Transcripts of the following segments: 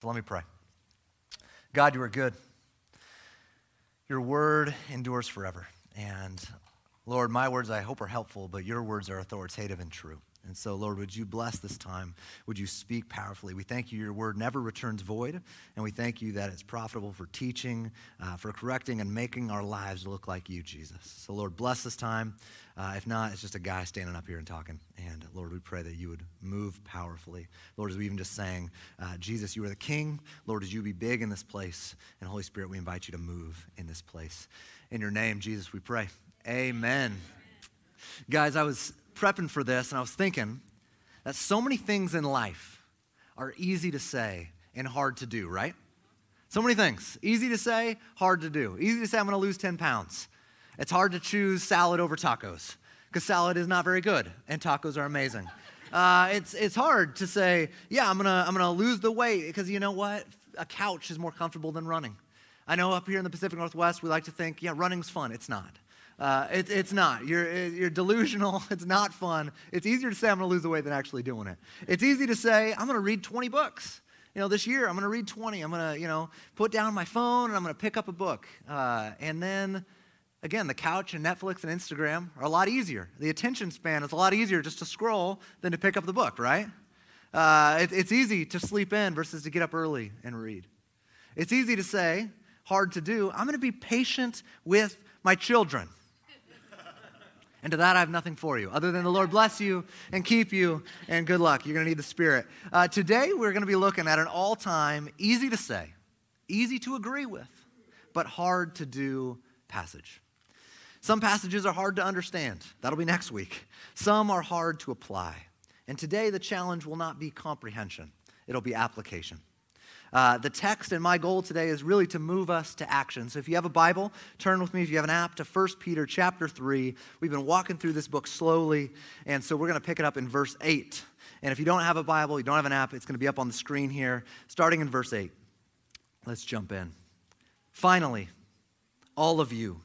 So let me pray. God, you are good. Your word endures forever. And Lord, my words I hope are helpful, but your words are authoritative and true. And so, Lord, would you bless this time? Would you speak powerfully? We thank you, your word never returns void. And we thank you that it's profitable for teaching, uh, for correcting, and making our lives look like you, Jesus. So, Lord, bless this time. Uh, if not, it's just a guy standing up here and talking. And, Lord, we pray that you would move powerfully. Lord, as we even just sang, uh, Jesus, you are the King. Lord, as you be big in this place. And, Holy Spirit, we invite you to move in this place. In your name, Jesus, we pray. Amen. Guys, I was prepping for this and I was thinking that so many things in life are easy to say and hard to do, right? So many things. Easy to say, hard to do. Easy to say, I'm going to lose 10 pounds. It's hard to choose salad over tacos because salad is not very good and tacos are amazing. Uh, it's, it's hard to say, yeah, I'm going to I'm gonna lose the weight because you know what? A couch is more comfortable than running. I know up here in the Pacific Northwest, we like to think, yeah, running's fun. It's not. Uh, it, it's not. You're, you're delusional. It's not fun. It's easier to say I'm going to lose the weight than actually doing it. It's easy to say I'm going to read 20 books. You know, this year I'm going to read 20. I'm going to, you know, put down my phone and I'm going to pick up a book. Uh, and then, again, the couch and Netflix and Instagram are a lot easier. The attention span is a lot easier just to scroll than to pick up the book, right? Uh, it, it's easy to sleep in versus to get up early and read. It's easy to say, hard to do. I'm going to be patient with my children. And to that, I have nothing for you other than the Lord bless you and keep you and good luck. You're going to need the Spirit. Uh, today, we're going to be looking at an all time, easy to say, easy to agree with, but hard to do passage. Some passages are hard to understand. That'll be next week. Some are hard to apply. And today, the challenge will not be comprehension, it'll be application. Uh, the text and my goal today is really to move us to action. So if you have a Bible, turn with me. If you have an app, to 1 Peter chapter 3. We've been walking through this book slowly, and so we're going to pick it up in verse 8. And if you don't have a Bible, you don't have an app, it's going to be up on the screen here, starting in verse 8. Let's jump in. Finally, all of you,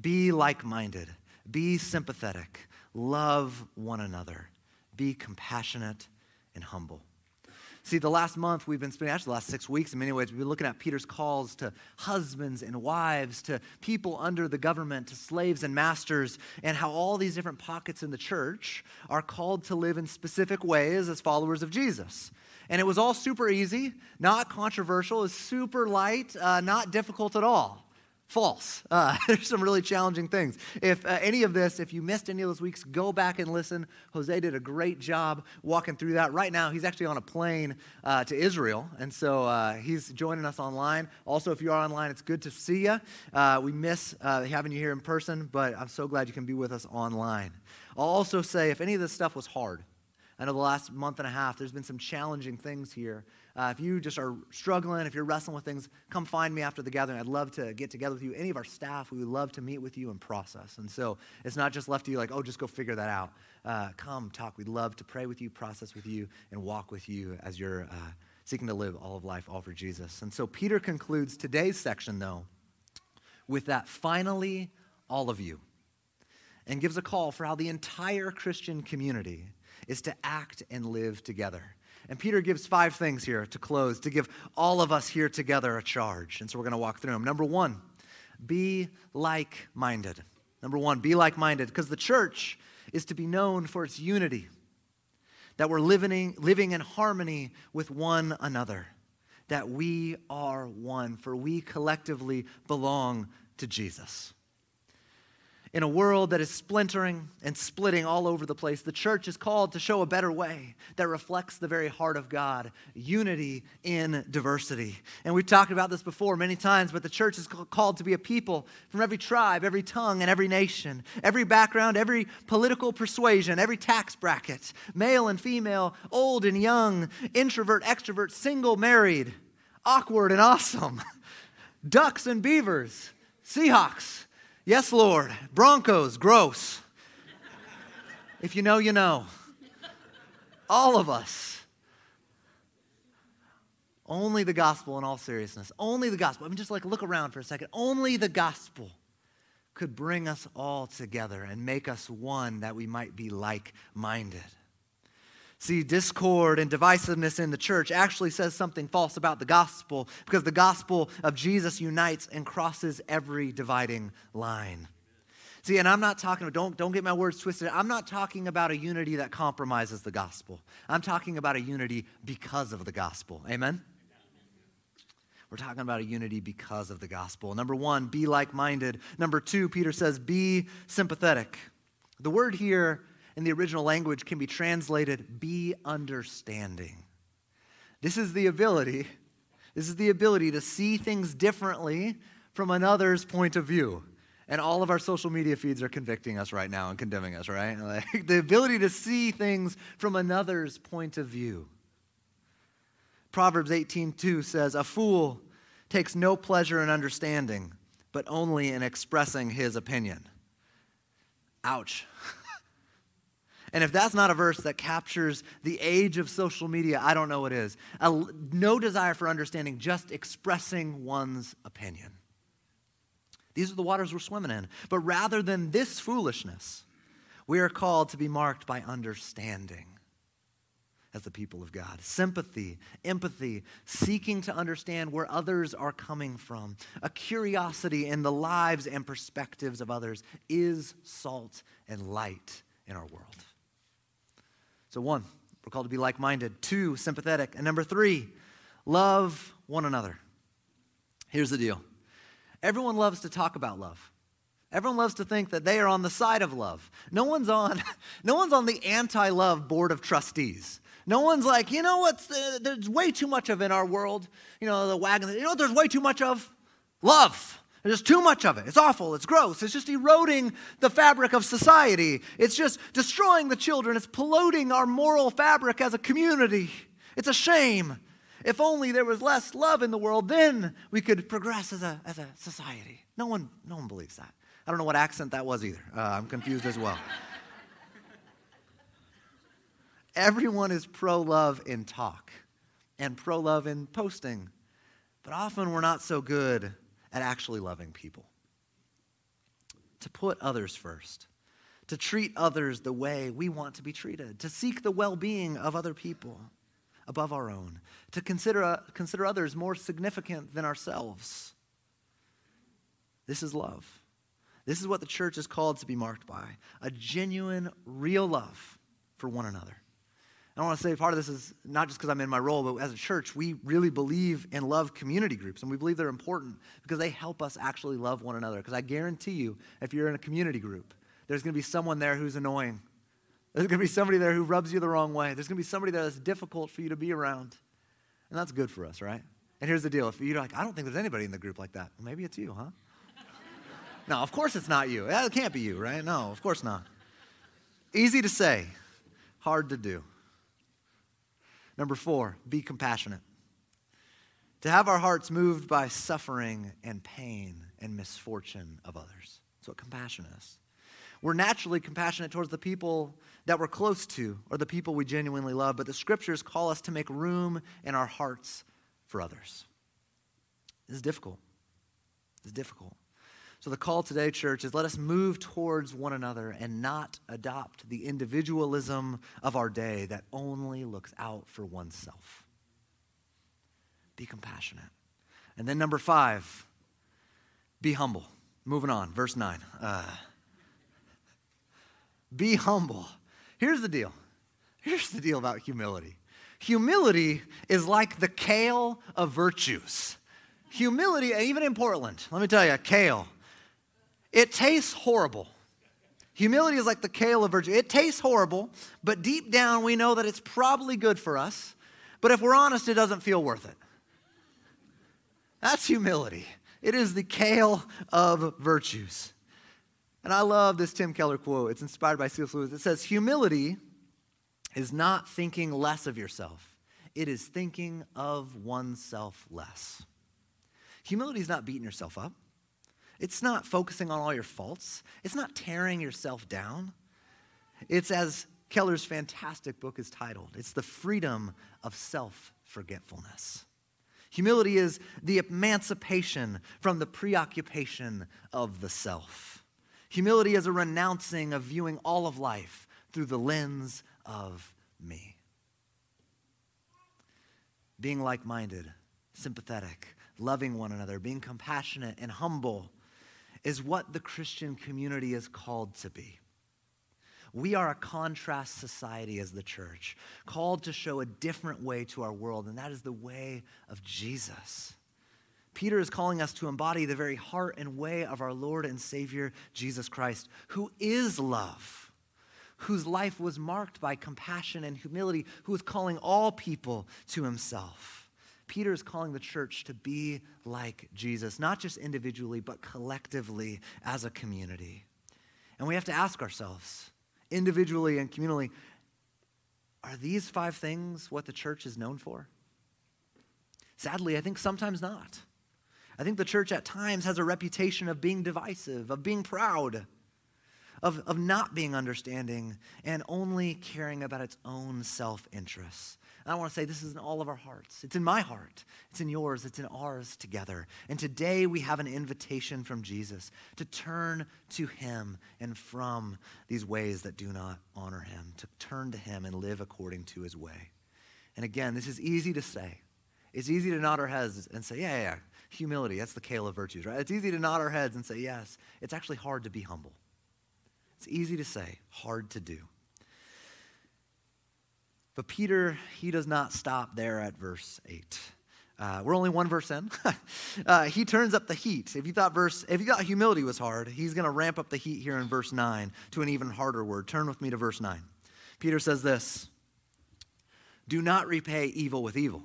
be like minded, be sympathetic, love one another, be compassionate and humble. See, the last month we've been spending, actually the last six weeks in many ways, we've been looking at Peter's calls to husbands and wives, to people under the government, to slaves and masters, and how all these different pockets in the church are called to live in specific ways as followers of Jesus. And it was all super easy, not controversial, it's super light, uh, not difficult at all. False. Uh, there's some really challenging things. If uh, any of this, if you missed any of those weeks, go back and listen. Jose did a great job walking through that. Right now, he's actually on a plane uh, to Israel, and so uh, he's joining us online. Also, if you are online, it's good to see you. Uh, we miss uh, having you here in person, but I'm so glad you can be with us online. I'll also say if any of this stuff was hard, I know the last month and a half, there's been some challenging things here. Uh, if you just are struggling, if you're wrestling with things, come find me after the gathering. I'd love to get together with you. Any of our staff, we would love to meet with you and process. And so it's not just left to you like, oh, just go figure that out. Uh, come talk. We'd love to pray with you, process with you, and walk with you as you're uh, seeking to live all of life, all for Jesus. And so Peter concludes today's section, though, with that finally, all of you, and gives a call for how the entire Christian community is to act and live together. And Peter gives five things here to close, to give all of us here together a charge. And so we're going to walk through them. Number one, be like minded. Number one, be like minded, because the church is to be known for its unity, that we're living, living in harmony with one another, that we are one, for we collectively belong to Jesus. In a world that is splintering and splitting all over the place, the church is called to show a better way that reflects the very heart of God unity in diversity. And we've talked about this before many times, but the church is called to be a people from every tribe, every tongue, and every nation, every background, every political persuasion, every tax bracket, male and female, old and young, introvert, extrovert, single, married, awkward and awesome, ducks and beavers, Seahawks Yes, Lord. Broncos, gross. if you know, you know. All of us. Only the gospel, in all seriousness, only the gospel. I mean, just like look around for a second. Only the gospel could bring us all together and make us one that we might be like minded. See, discord and divisiveness in the church actually says something false about the gospel because the gospel of Jesus unites and crosses every dividing line. See, and I'm not talking, don't, don't get my words twisted. I'm not talking about a unity that compromises the gospel. I'm talking about a unity because of the gospel. Amen? We're talking about a unity because of the gospel. Number one, be like minded. Number two, Peter says, be sympathetic. The word here in the original language can be translated be understanding. This is the ability, this is the ability to see things differently from another's point of view. And all of our social media feeds are convicting us right now and condemning us, right? Like the ability to see things from another's point of view. Proverbs 18:2 says, "A fool takes no pleasure in understanding, but only in expressing his opinion." Ouch. And if that's not a verse that captures the age of social media, I don't know what is. A, no desire for understanding, just expressing one's opinion. These are the waters we're swimming in. But rather than this foolishness, we are called to be marked by understanding as the people of God. Sympathy, empathy, seeking to understand where others are coming from, a curiosity in the lives and perspectives of others is salt and light in our world. So, one, we're called to be like minded. Two, sympathetic. And number three, love one another. Here's the deal everyone loves to talk about love. Everyone loves to think that they are on the side of love. No one's on, no one's on the anti-love board of trustees. No one's like, you know what? Uh, there's way too much of in our world. You know, the wagon. You know what? There's way too much of love. There's too much of it. It's awful. It's gross. It's just eroding the fabric of society. It's just destroying the children. It's polluting our moral fabric as a community. It's a shame. If only there was less love in the world, then we could progress as a, as a society. No one, no one believes that. I don't know what accent that was either. Uh, I'm confused as well. Everyone is pro love in talk and pro love in posting, but often we're not so good at actually loving people. To put others first, to treat others the way we want to be treated, to seek the well being of other people above our own, to consider, uh, consider others more significant than ourselves. This is love. This is what the church is called to be marked by a genuine, real love for one another. I want to say part of this is not just because I'm in my role, but as a church, we really believe and love community groups, and we believe they're important because they help us actually love one another. Because I guarantee you, if you're in a community group, there's going to be someone there who's annoying. There's going to be somebody there who rubs you the wrong way. There's going to be somebody there that's difficult for you to be around. And that's good for us, right? And here's the deal if you're like, I don't think there's anybody in the group like that, well, maybe it's you, huh? no, of course it's not you. It can't be you, right? No, of course not. Easy to say, hard to do. Number four, be compassionate. To have our hearts moved by suffering and pain and misfortune of others. That's what compassion is. We're naturally compassionate towards the people that we're close to or the people we genuinely love, but the scriptures call us to make room in our hearts for others. This is difficult. It's difficult. So, the call today, church, is let us move towards one another and not adopt the individualism of our day that only looks out for oneself. Be compassionate. And then, number five, be humble. Moving on, verse 9. Uh, be humble. Here's the deal. Here's the deal about humility. Humility is like the kale of virtues. Humility, even in Portland, let me tell you, kale it tastes horrible. Humility is like the kale of virtue. It tastes horrible, but deep down we know that it's probably good for us. But if we're honest, it doesn't feel worth it. That's humility. It is the kale of virtues. And I love this Tim Keller quote. It's inspired by C.S. Lewis. It says, Humility is not thinking less of yourself, it is thinking of oneself less. Humility is not beating yourself up. It's not focusing on all your faults, it's not tearing yourself down. It's as Keller's fantastic book is titled it's the freedom of self forgetfulness. Humility is the emancipation from the preoccupation of the self. Humility is a renouncing of viewing all of life through the lens of me. being like minded, sympathetic, loving one another, being compassionate and humble is what the Christian community is called to be. We are a contrast society as the church, called to show a different way to our world, and that is the way of Jesus. Peter is calling us to embody the very heart and way of our Lord and Savior, Jesus Christ, who is love, whose life was marked by compassion and humility, who is calling all people to himself. Peter is calling the church to be like Jesus, not just individually, but collectively as a community. And we have to ask ourselves individually and communally, are these five things what the church is known for? Sadly, I think sometimes not. I think the church at times has a reputation of being divisive, of being proud, of, of not being understanding, and only caring about its own self interests. I want to say this is in all of our hearts. It's in my heart, it's in yours, it's in ours together. And today we have an invitation from Jesus to turn to Him and from these ways that do not honor Him, to turn to Him and live according to His way. And again, this is easy to say. It's easy to nod our heads and say, yeah, yeah, yeah. humility, that's the kale of virtues, right? It's easy to nod our heads and say, yes. It's actually hard to be humble. It's easy to say, hard to do. But Peter, he does not stop there at verse 8. Uh, we're only one verse in. uh, he turns up the heat. If you thought verse, if you thought humility was hard, he's going to ramp up the heat here in verse 9 to an even harder word. Turn with me to verse 9. Peter says this Do not repay evil with evil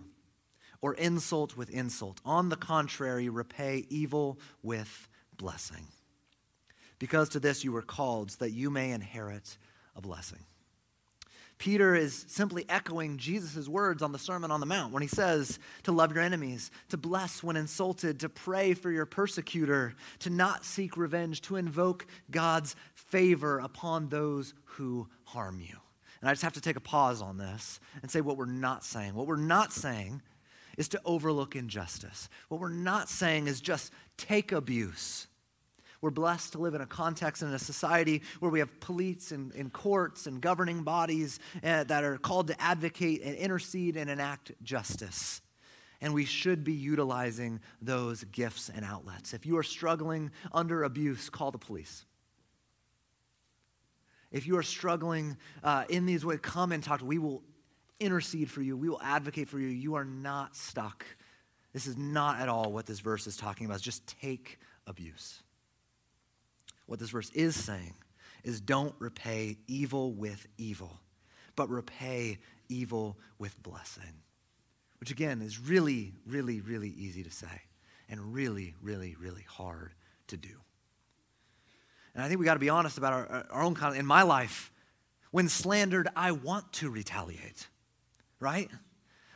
or insult with insult. On the contrary, repay evil with blessing. Because to this you were called, so that you may inherit a blessing. Peter is simply echoing Jesus' words on the Sermon on the Mount when he says to love your enemies, to bless when insulted, to pray for your persecutor, to not seek revenge, to invoke God's favor upon those who harm you. And I just have to take a pause on this and say what we're not saying. What we're not saying is to overlook injustice. What we're not saying is just take abuse. We're blessed to live in a context and a society where we have police and, and courts and governing bodies uh, that are called to advocate and intercede and enact justice. And we should be utilizing those gifts and outlets. If you are struggling under abuse, call the police. If you are struggling uh, in these ways, come and talk. We will intercede for you. We will advocate for you. You are not stuck. This is not at all what this verse is talking about. just take abuse. What this verse is saying is don't repay evil with evil, but repay evil with blessing. Which again is really, really, really easy to say and really, really, really hard to do. And I think we got to be honest about our, our own kind. In my life, when slandered, I want to retaliate, right?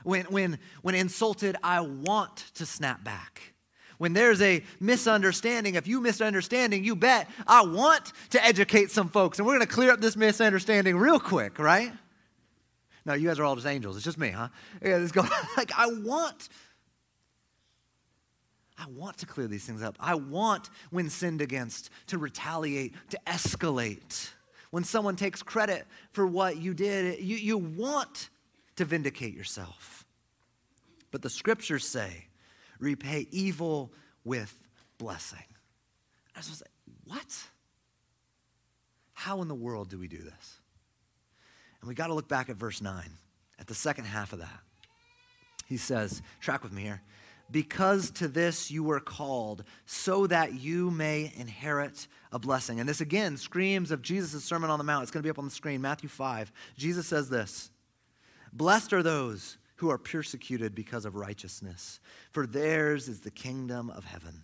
When, when, when insulted, I want to snap back when there's a misunderstanding, if you misunderstanding, you bet I want to educate some folks. And we're going to clear up this misunderstanding real quick, right? No, you guys are all just angels. It's just me, huh? Yeah, let's go. like, I want. I want to clear these things up. I want, when sinned against, to retaliate, to escalate. When someone takes credit for what you did, you, you want to vindicate yourself. But the scriptures say repay evil with blessing. I was like, what? How in the world do we do this? And we got to look back at verse 9, at the second half of that. He says, track with me here. Because to this you were called, so that you may inherit a blessing. And this again screams of Jesus' Sermon on the Mount. It's going to be up on the screen, Matthew 5. Jesus says this Blessed are those who are persecuted because of righteousness, for theirs is the kingdom of heaven.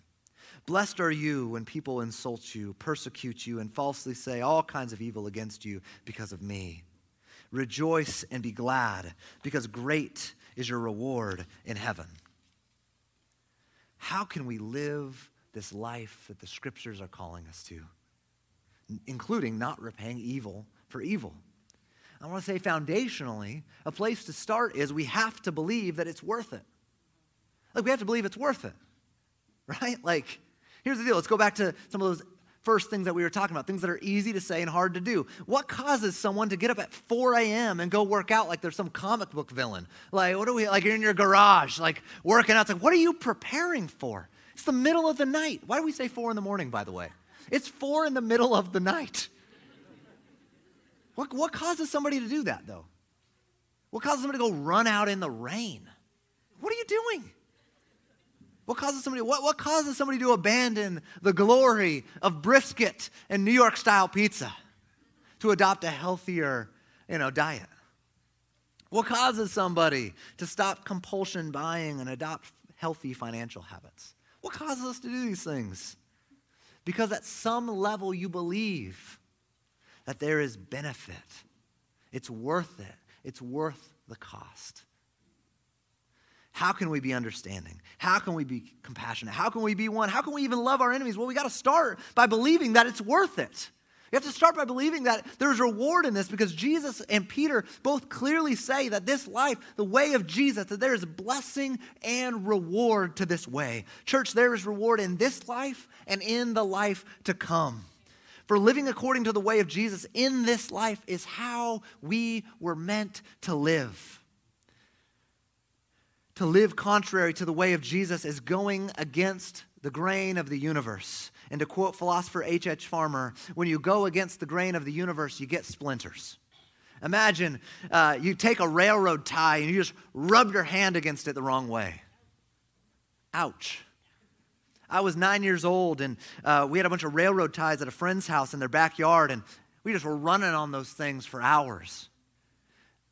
Blessed are you when people insult you, persecute you, and falsely say all kinds of evil against you because of me. Rejoice and be glad, because great is your reward in heaven. How can we live this life that the scriptures are calling us to, including not repaying evil for evil? I want to say foundationally, a place to start is we have to believe that it's worth it. Like, we have to believe it's worth it, right? Like, here's the deal. Let's go back to some of those first things that we were talking about, things that are easy to say and hard to do. What causes someone to get up at 4 a.m. and go work out like there's some comic book villain? Like, what are we, like you're in your garage, like working out. It's like, what are you preparing for? It's the middle of the night. Why do we say 4 in the morning, by the way? It's 4 in the middle of the night. What, what causes somebody to do that, though? What causes somebody to go run out in the rain? What are you doing? What causes somebody, what, what causes somebody to abandon the glory of brisket and New York style pizza to adopt a healthier, you know, diet? What causes somebody to stop compulsion buying and adopt healthy financial habits? What causes us to do these things? Because at some level you believe that there is benefit. It's worth it. It's worth the cost. How can we be understanding? How can we be compassionate? How can we be one? How can we even love our enemies? Well, we got to start by believing that it's worth it. You have to start by believing that there's reward in this because Jesus and Peter both clearly say that this life, the way of Jesus, that there is blessing and reward to this way. Church, there is reward in this life and in the life to come. For living according to the way of Jesus in this life is how we were meant to live. To live contrary to the way of Jesus is going against the grain of the universe. And to quote philosopher H.H. H. Farmer, when you go against the grain of the universe, you get splinters. Imagine uh, you take a railroad tie and you just rub your hand against it the wrong way. Ouch. I was nine years old and uh, we had a bunch of railroad ties at a friend's house in their backyard, and we just were running on those things for hours.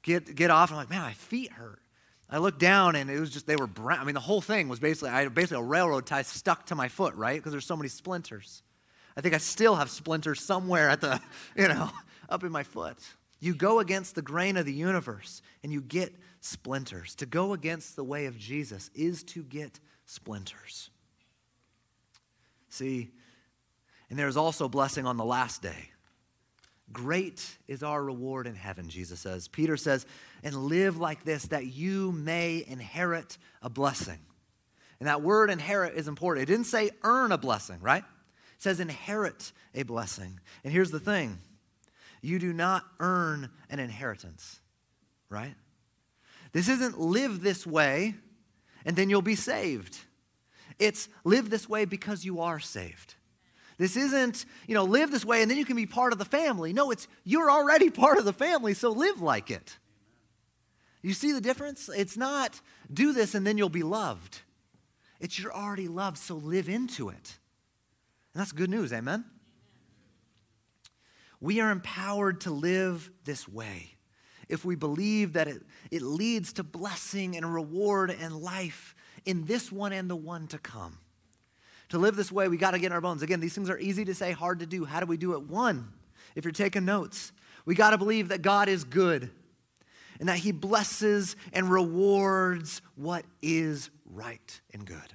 Get, get off, and I'm like, man, my feet hurt. I looked down and it was just, they were brown. I mean, the whole thing was basically, I basically a railroad tie stuck to my foot, right? Because there's so many splinters. I think I still have splinters somewhere at the, you know, up in my foot. You go against the grain of the universe and you get splinters. To go against the way of Jesus is to get splinters. See, and there's also blessing on the last day. Great is our reward in heaven, Jesus says. Peter says, and live like this that you may inherit a blessing. And that word inherit is important. It didn't say earn a blessing, right? It says inherit a blessing. And here's the thing you do not earn an inheritance, right? This isn't live this way and then you'll be saved. It's live this way because you are saved. This isn't, you know, live this way and then you can be part of the family. No, it's you're already part of the family, so live like it. You see the difference? It's not do this and then you'll be loved. It's you're already loved, so live into it. And that's good news, amen? We are empowered to live this way if we believe that it, it leads to blessing and reward and life in this one and the one to come. To live this way, we got to get in our bones. Again, these things are easy to say, hard to do. How do we do it? One, if you're taking notes, we got to believe that God is good and that He blesses and rewards what is right and good.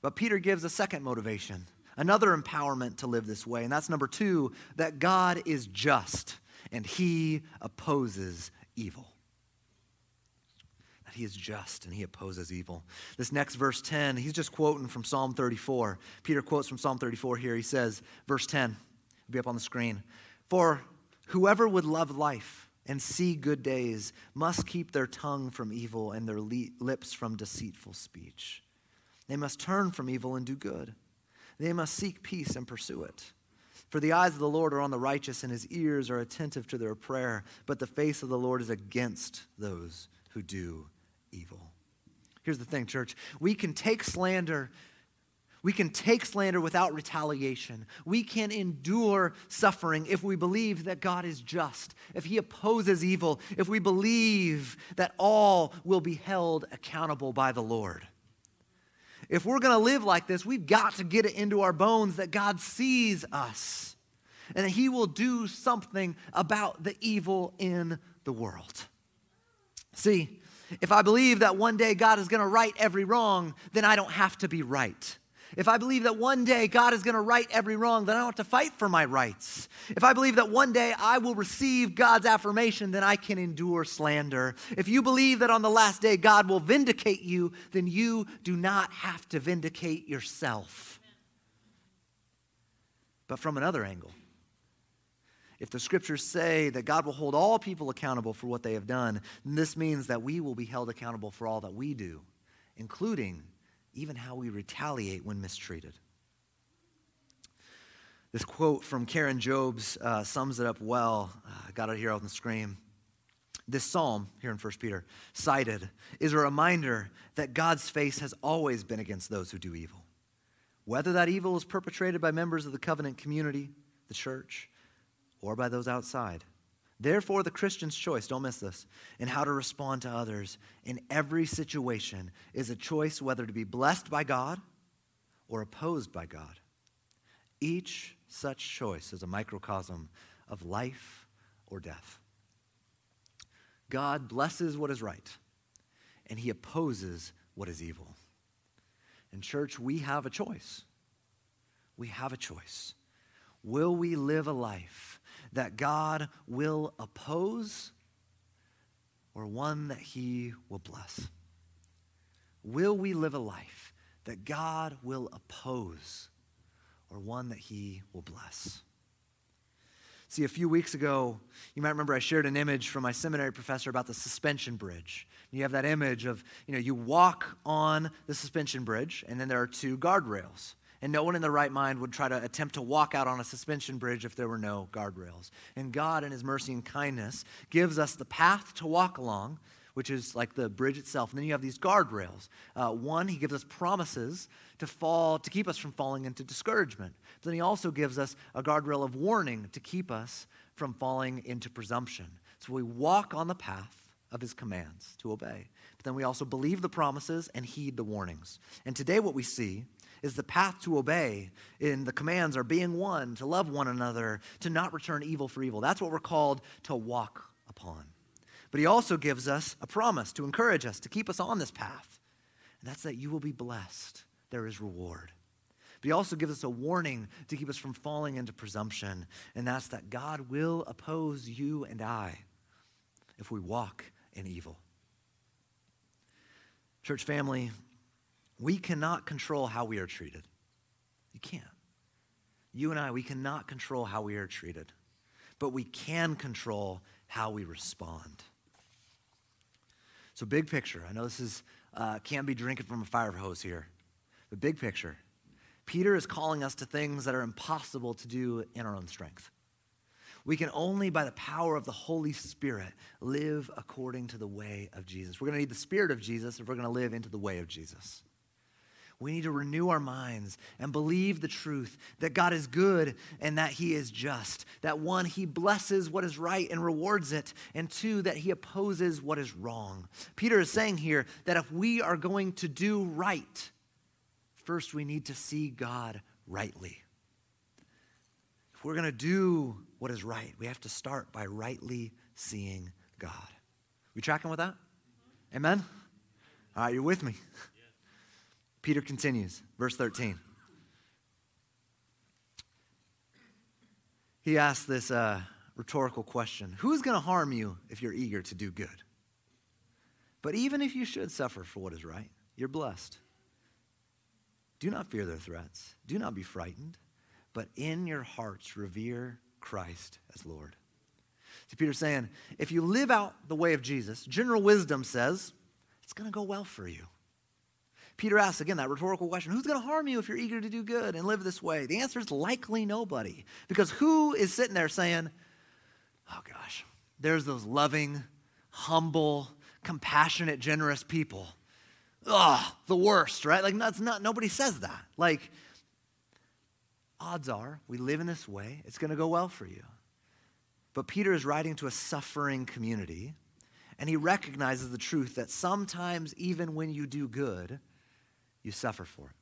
But Peter gives a second motivation, another empowerment to live this way, and that's number two that God is just and He opposes evil he is just and he opposes evil. This next verse 10, he's just quoting from Psalm 34. Peter quotes from Psalm 34 here. He says, verse 10, it'll be up on the screen. For whoever would love life and see good days must keep their tongue from evil and their lips from deceitful speech. They must turn from evil and do good. They must seek peace and pursue it. For the eyes of the Lord are on the righteous, and his ears are attentive to their prayer. But the face of the Lord is against those who do evil. Here's the thing, church. We can take slander. We can take slander without retaliation. We can endure suffering if we believe that God is just, if He opposes evil, if we believe that all will be held accountable by the Lord. If we're going to live like this, we've got to get it into our bones that God sees us and that He will do something about the evil in the world. See, if I believe that one day God is going to right every wrong, then I don't have to be right. If I believe that one day God is going to right every wrong, then I don't have to fight for my rights. If I believe that one day I will receive God's affirmation, then I can endure slander. If you believe that on the last day God will vindicate you, then you do not have to vindicate yourself. but from another angle. If the scriptures say that God will hold all people accountable for what they have done, this means that we will be held accountable for all that we do, including even how we retaliate when mistreated. This quote from Karen Jobes uh, sums it up well. Uh, got it here on the screen. This psalm, here in 1 Peter, cited, is a reminder that God's face has always been against those who do evil. Whether that evil is perpetrated by members of the covenant community, the church, or by those outside. Therefore, the Christian's choice, don't miss this, in how to respond to others in every situation is a choice whether to be blessed by God or opposed by God. Each such choice is a microcosm of life or death. God blesses what is right, and he opposes what is evil. In church, we have a choice. We have a choice. Will we live a life that God will oppose or one that he will bless? Will we live a life that God will oppose or one that he will bless? See, a few weeks ago, you might remember I shared an image from my seminary professor about the suspension bridge. You have that image of, you know, you walk on the suspension bridge, and then there are two guardrails. And no one in their right mind would try to attempt to walk out on a suspension bridge if there were no guardrails. And God, in His mercy and kindness, gives us the path to walk along, which is like the bridge itself. And then you have these guardrails. Uh, one, He gives us promises to fall, to keep us from falling into discouragement. But then He also gives us a guardrail of warning to keep us from falling into presumption. So we walk on the path of His commands to obey. But then we also believe the promises and heed the warnings. And today, what we see is the path to obey in the commands are being one, to love one another, to not return evil for evil. That's what we're called to walk upon. But he also gives us a promise to encourage us, to keep us on this path. And that's that you will be blessed. There is reward. But he also gives us a warning to keep us from falling into presumption, and that's that God will oppose you and I if we walk in evil. Church family, we cannot control how we are treated. You can't. You and I, we cannot control how we are treated, but we can control how we respond. So, big picture. I know this is uh, can't be drinking from a fire hose here, but big picture. Peter is calling us to things that are impossible to do in our own strength. We can only, by the power of the Holy Spirit, live according to the way of Jesus. We're going to need the Spirit of Jesus if we're going to live into the way of Jesus. We need to renew our minds and believe the truth that God is good and that He is just. That one, He blesses what is right and rewards it, and two, that He opposes what is wrong. Peter is saying here that if we are going to do right, first we need to see God rightly. If we're going to do what is right, we have to start by rightly seeing God. We tracking with that? Amen? All right, you're with me. Peter continues, verse 13. He asks this uh, rhetorical question Who's going to harm you if you're eager to do good? But even if you should suffer for what is right, you're blessed. Do not fear their threats, do not be frightened, but in your hearts revere Christ as Lord. See, Peter's saying, if you live out the way of Jesus, general wisdom says it's going to go well for you. Peter asks again that rhetorical question Who's going to harm you if you're eager to do good and live this way? The answer is likely nobody. Because who is sitting there saying, Oh gosh, there's those loving, humble, compassionate, generous people. Ugh, the worst, right? Like, that's not, nobody says that. Like, odds are we live in this way, it's going to go well for you. But Peter is writing to a suffering community, and he recognizes the truth that sometimes, even when you do good, you suffer for it.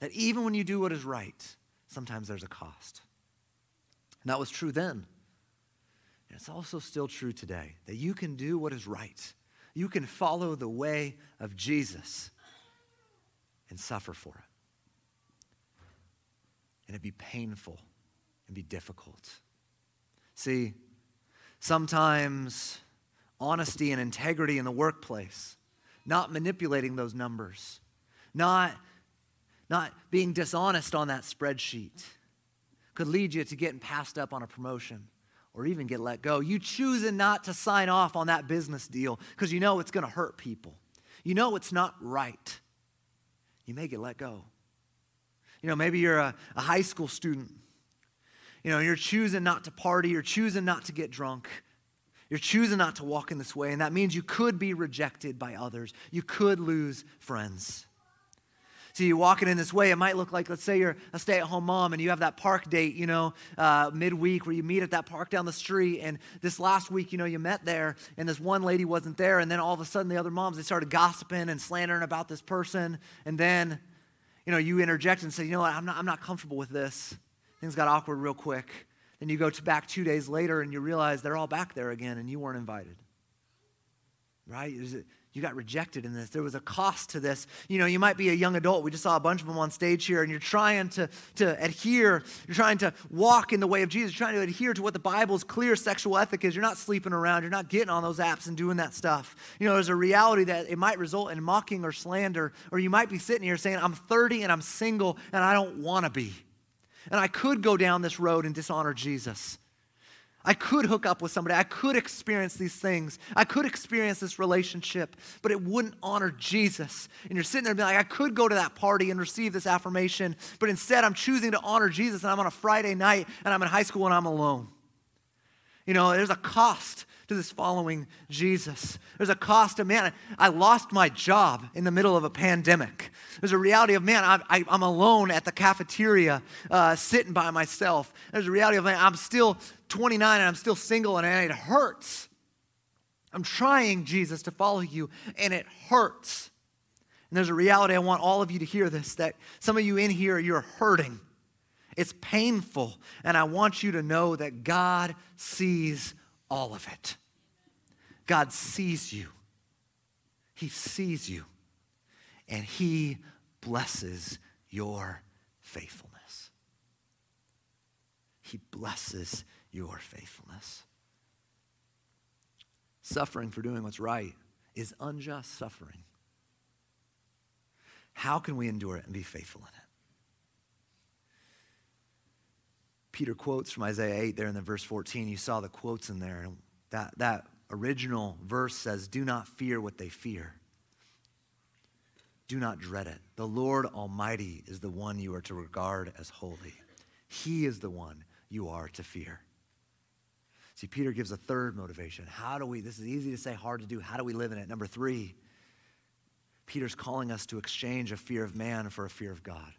That even when you do what is right, sometimes there's a cost. And that was true then. And it's also still true today that you can do what is right. You can follow the way of Jesus and suffer for it. And it be painful and be difficult. See, sometimes honesty and integrity in the workplace, not manipulating those numbers, not, not being dishonest on that spreadsheet could lead you to getting passed up on a promotion or even get let go. You choosing not to sign off on that business deal because you know it's going to hurt people. You know it's not right. You may get let go. You know, maybe you're a, a high school student. You know, you're choosing not to party, you're choosing not to get drunk. You're choosing not to walk in this way, and that means you could be rejected by others. You could lose friends. See, you walking in this way, it might look like, let's say you're a stay at home mom and you have that park date, you know, uh, midweek where you meet at that park down the street. And this last week, you know, you met there and this one lady wasn't there. And then all of a sudden, the other moms, they started gossiping and slandering about this person. And then, you know, you interject and say, you know what, I'm not, I'm not comfortable with this. Things got awkward real quick. Then you go to back two days later and you realize they're all back there again and you weren't invited. Right? You got rejected in this. There was a cost to this. You know, you might be a young adult. We just saw a bunch of them on stage here, and you're trying to, to adhere, you're trying to walk in the way of Jesus, you're trying to adhere to what the Bible's clear sexual ethic is. You're not sleeping around, you're not getting on those apps and doing that stuff. You know, there's a reality that it might result in mocking or slander, or you might be sitting here saying, I'm 30 and I'm single and I don't want to be. And I could go down this road and dishonor Jesus. I could hook up with somebody. I could experience these things. I could experience this relationship, but it wouldn't honor Jesus. And you're sitting there being like, I could go to that party and receive this affirmation, but instead I'm choosing to honor Jesus and I'm on a Friday night and I'm in high school and I'm alone. You know, there's a cost to this following Jesus. There's a cost of, man, I lost my job in the middle of a pandemic. There's a reality of, man, I'm, I, am alone at the cafeteria uh, sitting by myself. There's a reality of, man, I'm still 29 and I'm still single and it hurts. I'm trying, Jesus, to follow you and it hurts. And there's a reality, I want all of you to hear this that some of you in here, you're hurting. It's painful. And I want you to know that God sees all of it. God sees you. He sees you. And He blesses your faithfulness. He blesses your faithfulness. Suffering for doing what's right is unjust suffering. How can we endure it and be faithful in it? Peter quotes from Isaiah 8 there in the verse 14. You saw the quotes in there. That, that original verse says, Do not fear what they fear. Do not dread it. The Lord Almighty is the one you are to regard as holy. He is the one you are to fear. See, Peter gives a third motivation. How do we, this is easy to say, hard to do. How do we live in it? Number three, Peter's calling us to exchange a fear of man for a fear of God.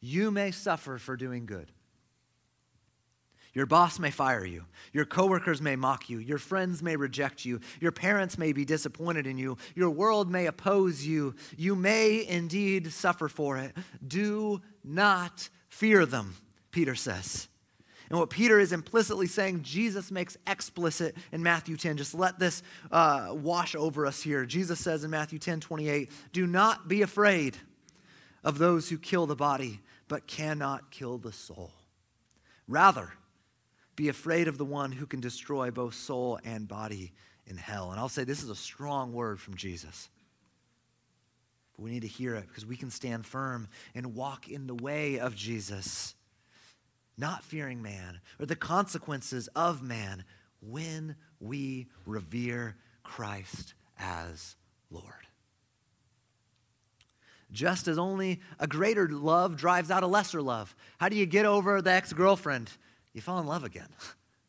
You may suffer for doing good. Your boss may fire you. Your coworkers may mock you. Your friends may reject you. Your parents may be disappointed in you. Your world may oppose you. You may indeed suffer for it. Do not fear them, Peter says. And what Peter is implicitly saying, Jesus makes explicit in Matthew 10. Just let this uh, wash over us here. Jesus says in Matthew 10 28, Do not be afraid of those who kill the body, but cannot kill the soul. Rather, be afraid of the one who can destroy both soul and body in hell. And I'll say this is a strong word from Jesus. But we need to hear it because we can stand firm and walk in the way of Jesus, not fearing man or the consequences of man when we revere Christ as Lord. Just as only a greater love drives out a lesser love. How do you get over the ex girlfriend? You fall in love again.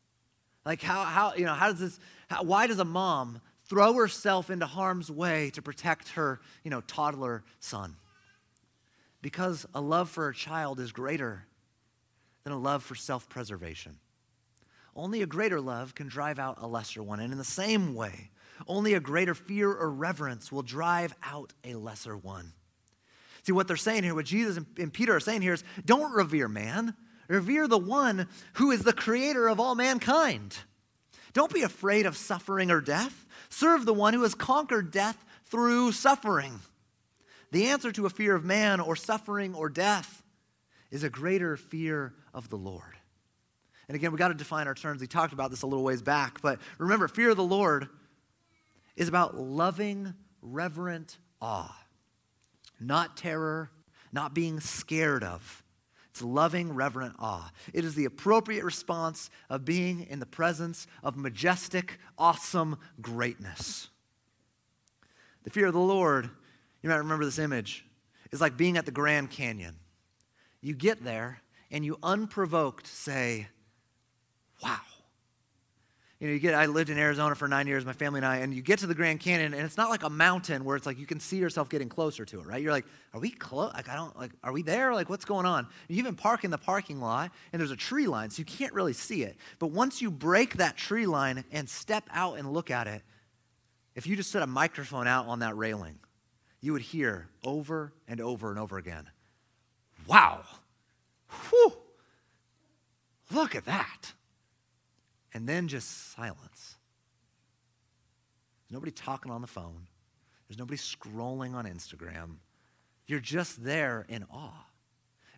like how, how, you know, how does this, how, why does a mom throw herself into harm's way to protect her, you know, toddler son? Because a love for a child is greater than a love for self-preservation. Only a greater love can drive out a lesser one. And in the same way, only a greater fear or reverence will drive out a lesser one. See, what they're saying here, what Jesus and Peter are saying here is don't revere man, Revere the one who is the creator of all mankind. Don't be afraid of suffering or death. Serve the one who has conquered death through suffering. The answer to a fear of man or suffering or death is a greater fear of the Lord. And again, we got to define our terms. We talked about this a little ways back, but remember, fear of the Lord is about loving, reverent awe, not terror, not being scared of It's loving, reverent awe. It is the appropriate response of being in the presence of majestic, awesome greatness. The fear of the Lord, you might remember this image, is like being at the Grand Canyon. You get there and you unprovoked say, Wow. You know, you get, I lived in Arizona for nine years, my family and I, and you get to the Grand Canyon, and it's not like a mountain where it's like you can see yourself getting closer to it, right? You're like, are we close? Like, I don't, like, are we there? Like, what's going on? You even park in the parking lot, and there's a tree line, so you can't really see it. But once you break that tree line and step out and look at it, if you just set a microphone out on that railing, you would hear over and over and over again, wow, whew, look at that and then just silence. There's nobody talking on the phone, there's nobody scrolling on Instagram. You're just there in awe.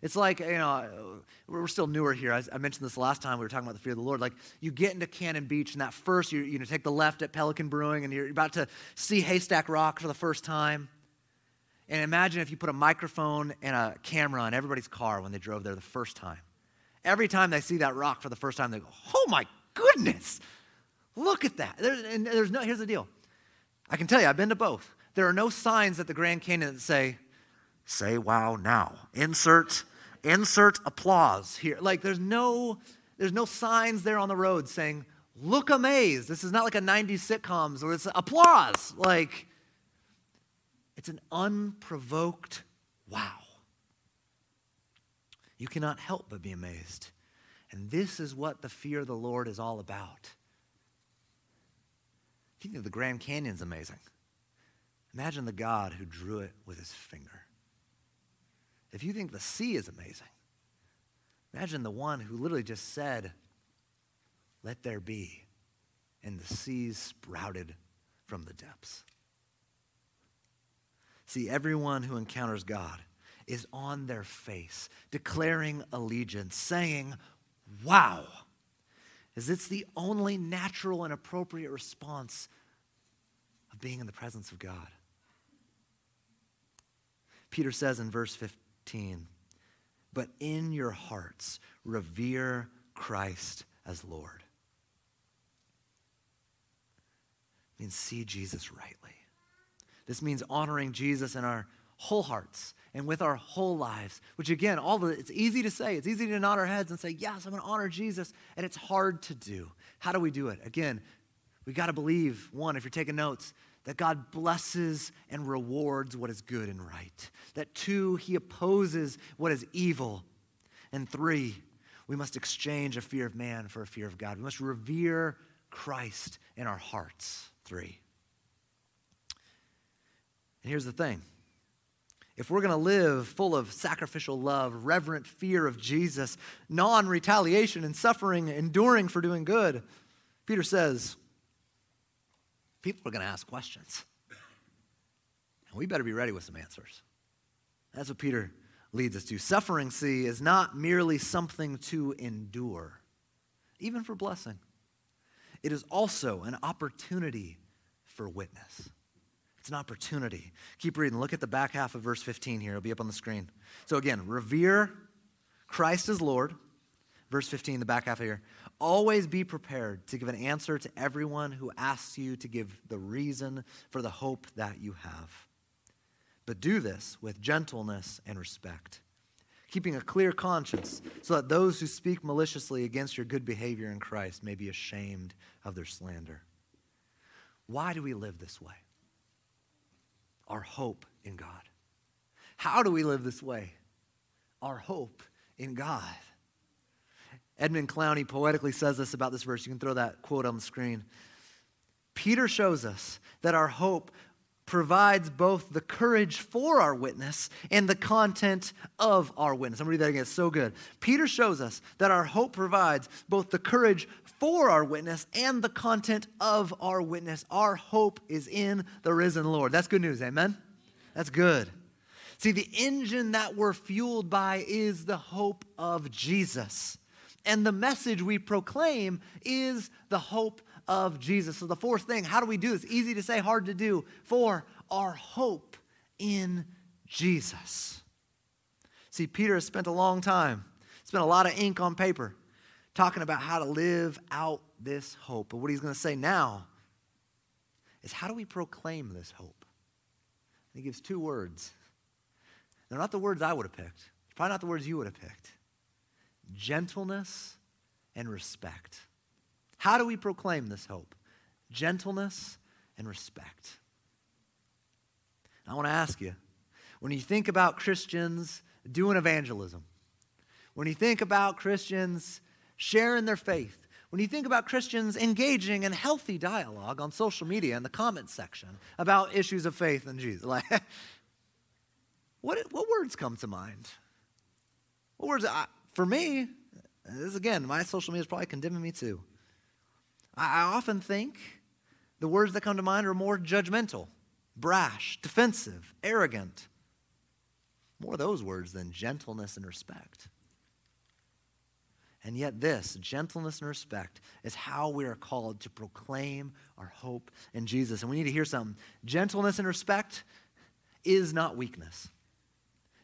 It's like, you know, we're still newer here. I, mentioned this last time we were talking about the fear of the Lord. Like, you get into Cannon Beach, and that first, you, you know, take the left at Pelican Brewing, and you're about to see Haystack Rock for the first time. And imagine if you put a microphone and a camera in everybody's car when they drove there the first time. Every time they see that rock for the first time, they go, oh my goodness, look at that. There's, and there's no, here's the deal. I can tell you, I've been to both. There are no signs at the Grand Canyon that say, say wow now. Insert, insert applause here. Like there's no, there's no signs there on the road saying, look amazed. This is not like a 90s sitcoms where it's applause. Like, it's an unprovoked wow. You cannot help but be amazed. And this is what the fear of the Lord is all about. Think the Grand Canyon's amazing, imagine the God who drew it with his finger. If you think the sea is amazing, imagine the one who literally just said, Let there be, and the seas sprouted from the depths. See, everyone who encounters God is on their face, declaring allegiance, saying, wow, is it's the only natural and appropriate response of being in the presence of God. Peter says in verse 15, but in your hearts revere Christ as Lord. It means see Jesus rightly. This means honoring Jesus in our whole hearts and with our whole lives, which again, all the, it's easy to say. It's easy to nod our heads and say, yes, I'm going to honor Jesus. And it's hard to do. How do we do it? Again, we got to believe, one, if you're taking notes, that God blesses and rewards what is good and right. That two, he opposes what is evil. And three, we must exchange a fear of man for a fear of God. We must revere Christ in our hearts. Three. And here's the thing if we're going to live full of sacrificial love, reverent fear of Jesus, non retaliation and suffering, enduring for doing good, Peter says, people are going to ask questions. And we better be ready with some answers. That's what Peter leads us to. Suffering, see, is not merely something to endure, even for blessing, it is also an opportunity for witness. It's an opportunity. Keep reading. Look at the back half of verse 15 here. It'll be up on the screen. So again, revere Christ as Lord. Verse 15, the back half of here. Always be prepared to give an answer to everyone who asks you to give the reason for the hope that you have. But do this with gentleness and respect, keeping a clear conscience, so that those who speak maliciously against your good behavior in Christ may be ashamed of their slander. Why do we live this way? Our hope in God. How do we live this way? Our hope in God. Edmund Clowney poetically says this about this verse. You can throw that quote on the screen. Peter shows us that our hope provides both the courage for our witness and the content of our witness. I'm to read that again. It's so good. Peter shows us that our hope provides both the courage for our witness and the content of our witness. Our hope is in the risen Lord. That's good news. Amen? That's good. See, the engine that we're fueled by is the hope of Jesus. And the message we proclaim is the hope of Jesus. So, the fourth thing, how do we do this? Easy to say, hard to do. For our hope in Jesus. See, Peter has spent a long time, spent a lot of ink on paper, talking about how to live out this hope. But what he's going to say now is how do we proclaim this hope? And he gives two words. They're not the words I would have picked. Probably not the words you would have picked. Gentleness and respect. How do we proclaim this hope? Gentleness and respect. I want to ask you when you think about Christians doing evangelism, when you think about Christians sharing their faith, when you think about Christians engaging in healthy dialogue on social media in the comments section about issues of faith in Jesus, like, what, what words come to mind? What words? I, for me, this again, my social media is probably condemning me too. I, often think the words that come to mind are more judgmental, brash, defensive, arrogant. More of those words than gentleness and respect. And yet, this gentleness and respect is how we are called to proclaim our hope in Jesus. And we need to hear something. Gentleness and respect is not weakness.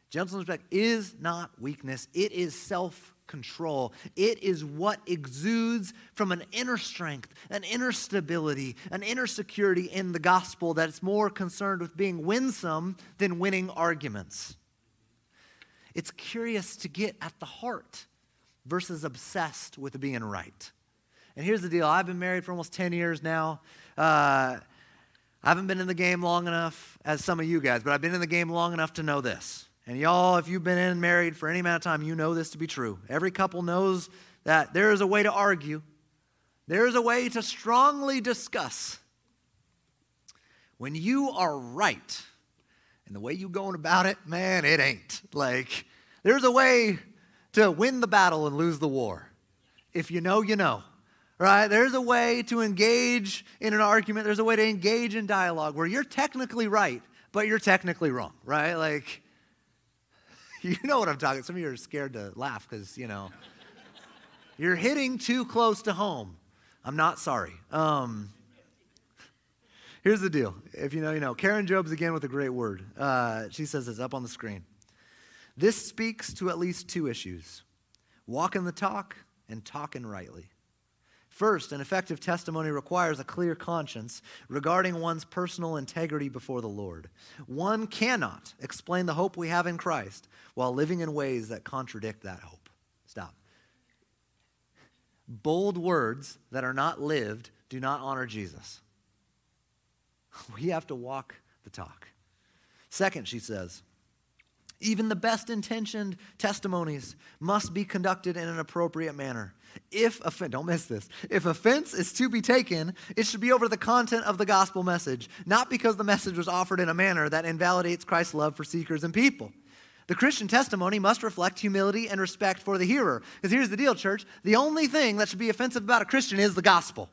Gentleness and respect is not weakness, it is self control. It is what exudes from an inner strength, an inner stability, an inner security in the gospel that's more concerned with being winsome than winning arguments. It's curious to get at the heart versus obsessed with being right. And here's the deal I've been married for almost 10 years now. Uh, I haven't been in the game long enough as some of you guys, but I've been in the game long enough to know this. And y'all, if you've been in married for any amount of time, you know this to be true. Every couple knows that there is a way to argue, there is a way to strongly discuss. When you are right, and the way you going about it, man, it ain't. Like, there's a way to win the battle and lose the war. If you know, you know. Right? There's a way to engage in an argument. There's a way to engage in dialogue where you're technically right, but you're technically wrong, right? Like, you know what I'm talking. Some of you are scared to laugh because, you know, you're hitting too close to home. I'm not sorry. Um, here's the deal. If you know, you know. Karen Jobes again with a great word. Uh, she says this up on the screen. This speaks to at least two issues walking the talk and talking rightly. First, an effective testimony requires a clear conscience regarding one's personal integrity before the Lord. One cannot explain the hope we have in Christ while living in ways that contradict that hope. Stop. Bold words that are not lived do not honor Jesus. We have to walk the talk. Second, she says, even the best intentioned testimonies must be conducted in an appropriate manner. If offense, don't miss this. If offense is to be taken, it should be over the content of the gospel message, not because the message was offered in a manner that invalidates Christ's love for seekers and people. The Christian testimony must reflect humility and respect for the hearer. Because here's the deal, church the only thing that should be offensive about a Christian is the gospel.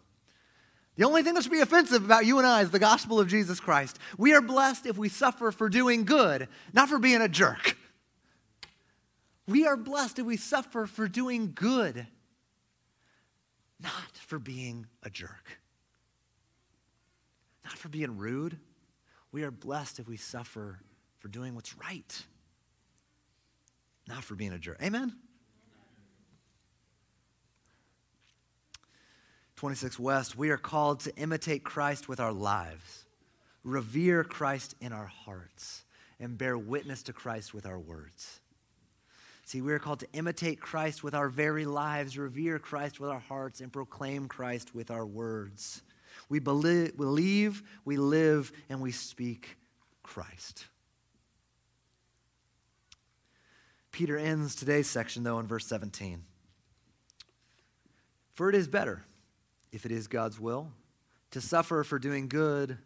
The only thing that should be offensive about you and I is the gospel of Jesus Christ. We are blessed if we suffer for doing good, not for being a jerk. We are blessed if we suffer for doing good, not for being a jerk, not for being rude. We are blessed if we suffer for doing what's right, not for being a jerk. Amen? 26 West, we are called to imitate Christ with our lives, revere Christ in our hearts, and bear witness to Christ with our words. See, we are called to imitate Christ with our very lives, revere Christ with our hearts, and proclaim Christ with our words. We believe, we live, and we speak Christ. Peter ends today's section, though, in verse 17. For it is better if it is God's will, to suffer for doing good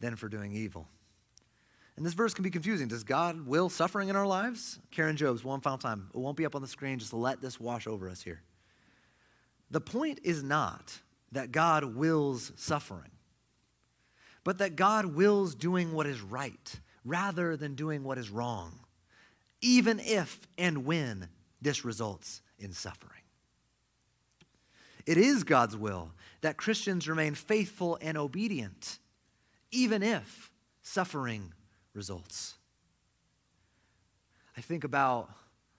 than for doing evil. And this verse can be confusing. Does God will suffering in our lives? Karen Jobes, one final time. It won't be up on the screen. Just let this wash over us here. The point is not that God wills suffering, but that God wills doing what is right rather than doing what is wrong, even if and when this results in suffering. It is God's will that Christians remain faithful and obedient, even if suffering results. I think about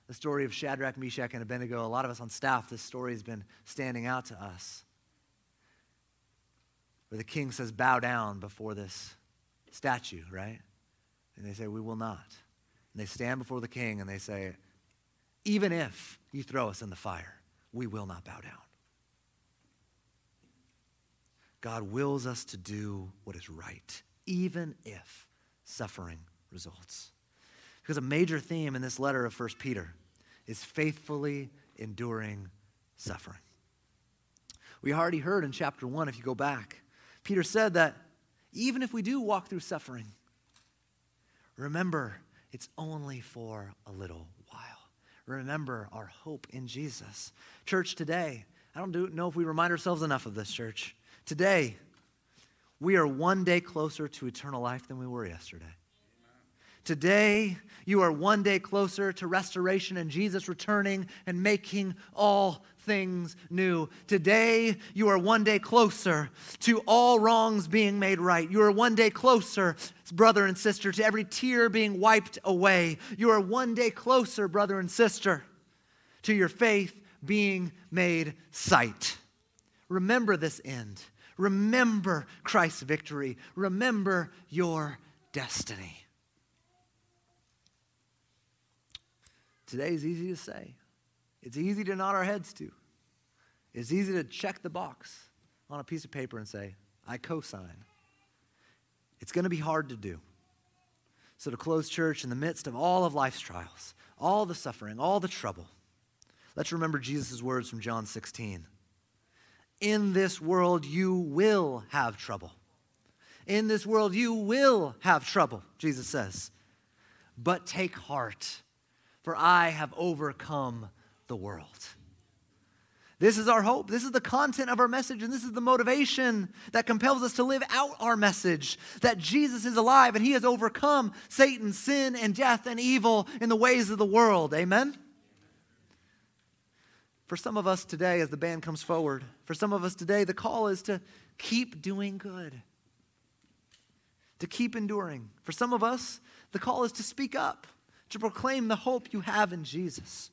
the story of Shadrach, Meshach, and Abednego. A lot of us on staff, this story has been standing out to us. Where the king says, Bow down before this statue, right? And they say, We will not. And they stand before the king and they say, Even if you throw us in the fire, we will not bow down. God wills us to do what is right, even if suffering results. Because a major theme in this letter of 1 Peter is faithfully enduring suffering. We already heard in chapter 1, if you go back, Peter said that even if we do walk through suffering, remember it's only for a little while. Remember our hope in Jesus. Church, today, I don't do, know if we remind ourselves enough of this, church. Today, we are one day closer to eternal life than we were yesterday. Today, you are one day closer to restoration and Jesus returning and making all things new. Today, you are one day closer to all wrongs being made right. You are one day closer, brother and sister, to every tear being wiped away. You are one day closer, brother and sister, to your faith being made sight. Remember this end. Remember Christ's victory. Remember your destiny. Today is easy to say. It's easy to nod our heads to. It's easy to check the box on a piece of paper and say, I co sign. It's going to be hard to do. So, to close church in the midst of all of life's trials, all the suffering, all the trouble, let's remember Jesus' words from John 16. In this world, you will have trouble. In this world, you will have trouble, Jesus says. But take heart for I have overcome the world. This is our hope. This is the content of our message, and this is the motivation that compels us to live out our message that Jesus is alive and he has overcome Satan, sin, and death and evil in the ways of the world. Amen? For some of us today, as the band comes forward, for some of us today, the call is to keep doing good, to keep enduring. For some of us, the call is to speak up to proclaim the hope you have in Jesus.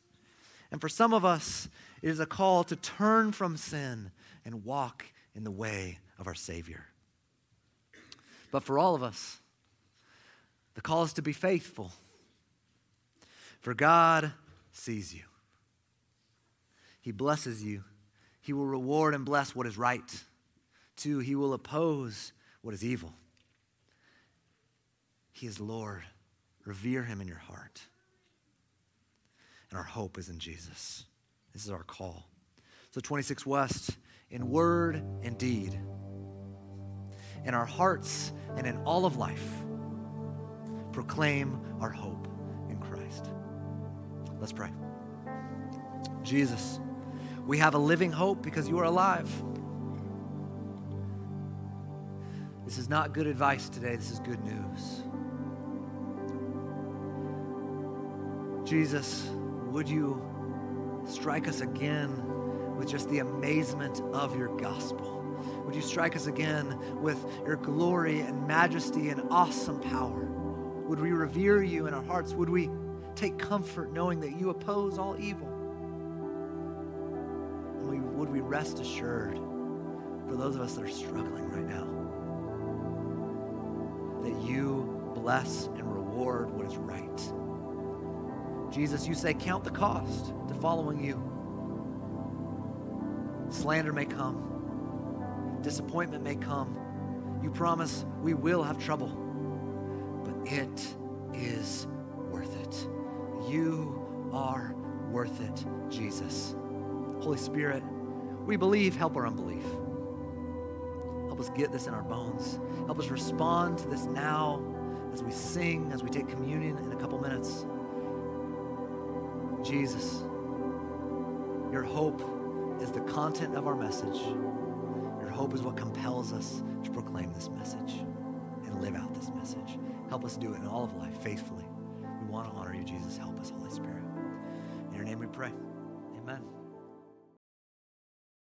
And for some of us, it is a call to turn from sin and walk in the way of our Savior. But for all of us, the call is to be faithful. For God sees you, He blesses you, He will reward and bless what is right. Two, He will oppose what is evil. He is Lord. Revere him in your heart. And our hope is in Jesus. This is our call. So, 26 West, in word and deed, in our hearts and in all of life, proclaim our hope in Christ. Let's pray. Jesus, we have a living hope because you are alive. This is not good advice today, this is good news. Jesus, would you strike us again with just the amazement of your gospel? Would you strike us again with your glory and majesty and awesome power? Would we revere you in our hearts? Would we take comfort knowing that you oppose all evil? And we, would we rest assured for those of us that are struggling right now that you bless and reward what is right? Jesus, you say, count the cost to following you. Slander may come, disappointment may come. You promise we will have trouble, but it is worth it. You are worth it, Jesus. Holy Spirit, we believe, help our unbelief. Help us get this in our bones. Help us respond to this now as we sing, as we take communion in a couple minutes. Jesus, your hope is the content of our message. Your hope is what compels us to proclaim this message and live out this message. Help us do it in all of life faithfully. We want to honor you, Jesus. Help us, Holy Spirit. In your name we pray. Amen.